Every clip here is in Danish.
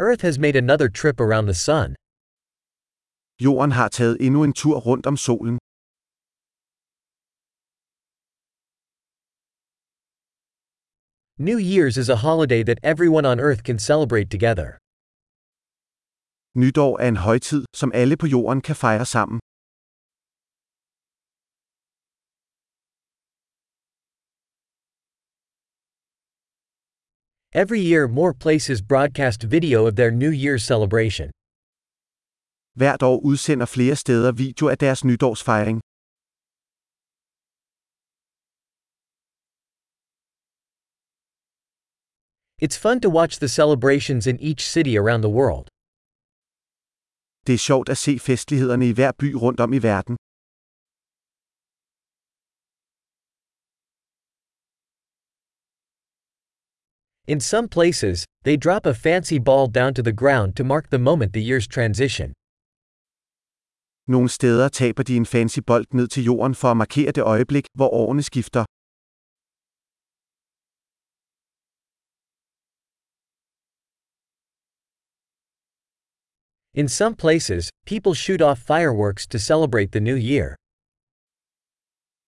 Earth has made another trip around the sun. Jorden har taget endnu en tur rundt om solen. New Year's is a holiday that everyone on Earth can celebrate together. Nytår er en højtid, som alle på jorden kan fejre sammen. Every year, more places broadcast video of their New Year's celebration. Hvert år udsender flere steder video af deres nytårsfejring. It's fun to watch the celebrations in each city around the world. Det er sjovt at se festlighederne i hver by rundt om i verden. In some places, they drop a fancy ball down to the ground to mark the moment the year's transition. Nogle steder taber de en fancy bold ned til jorden for at markere det øjeblik, hvor årene skifter. In some places, people shoot off fireworks to celebrate the new year.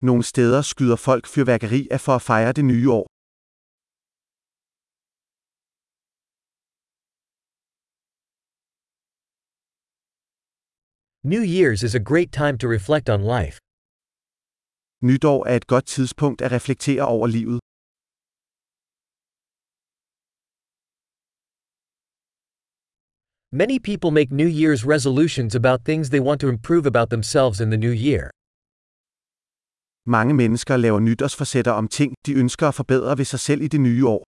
Nogle steder skyder folk fyrværkeri af for at fejre det nye år. New Year's is a great time to reflect on life. Nytår er et godt tidspunkt at reflektere over livet. Many people make New Year's resolutions about things they want to improve about themselves in the new year. Mange mennesker laver nytårsforsætter om ting, de ønsker at forbedre ved sig selv i det nye år.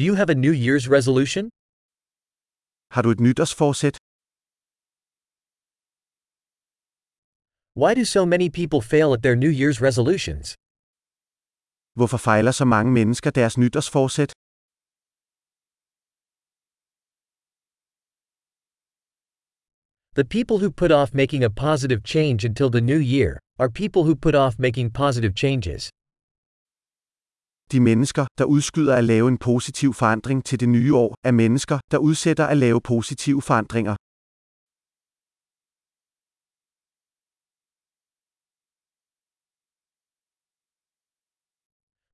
Do you have a New Year's resolution? Har du et nytårsforsæt? Why do so many people fail at their New Year's resolutions? Hvorfor fejler så mange mennesker deres nytårsforsæt? The people who put off making a positive change until the new year are people who put off making positive changes. De mennesker, der udskyder at lave en positiv forandring til det nye år, er mennesker, der udsætter at lave positive forandringer.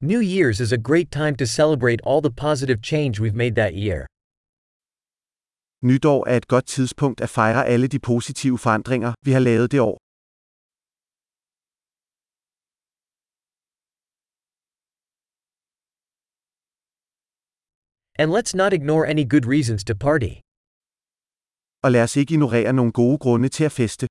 New Year's is a great time to celebrate all the positive change we've made that year. Nytår er et godt tidspunkt at fejre alle de positive forandringer, vi har lavet det år. And let's not ignore any good reasons to party. Og lad os ikke ignorere nogle gode grunde til at feste.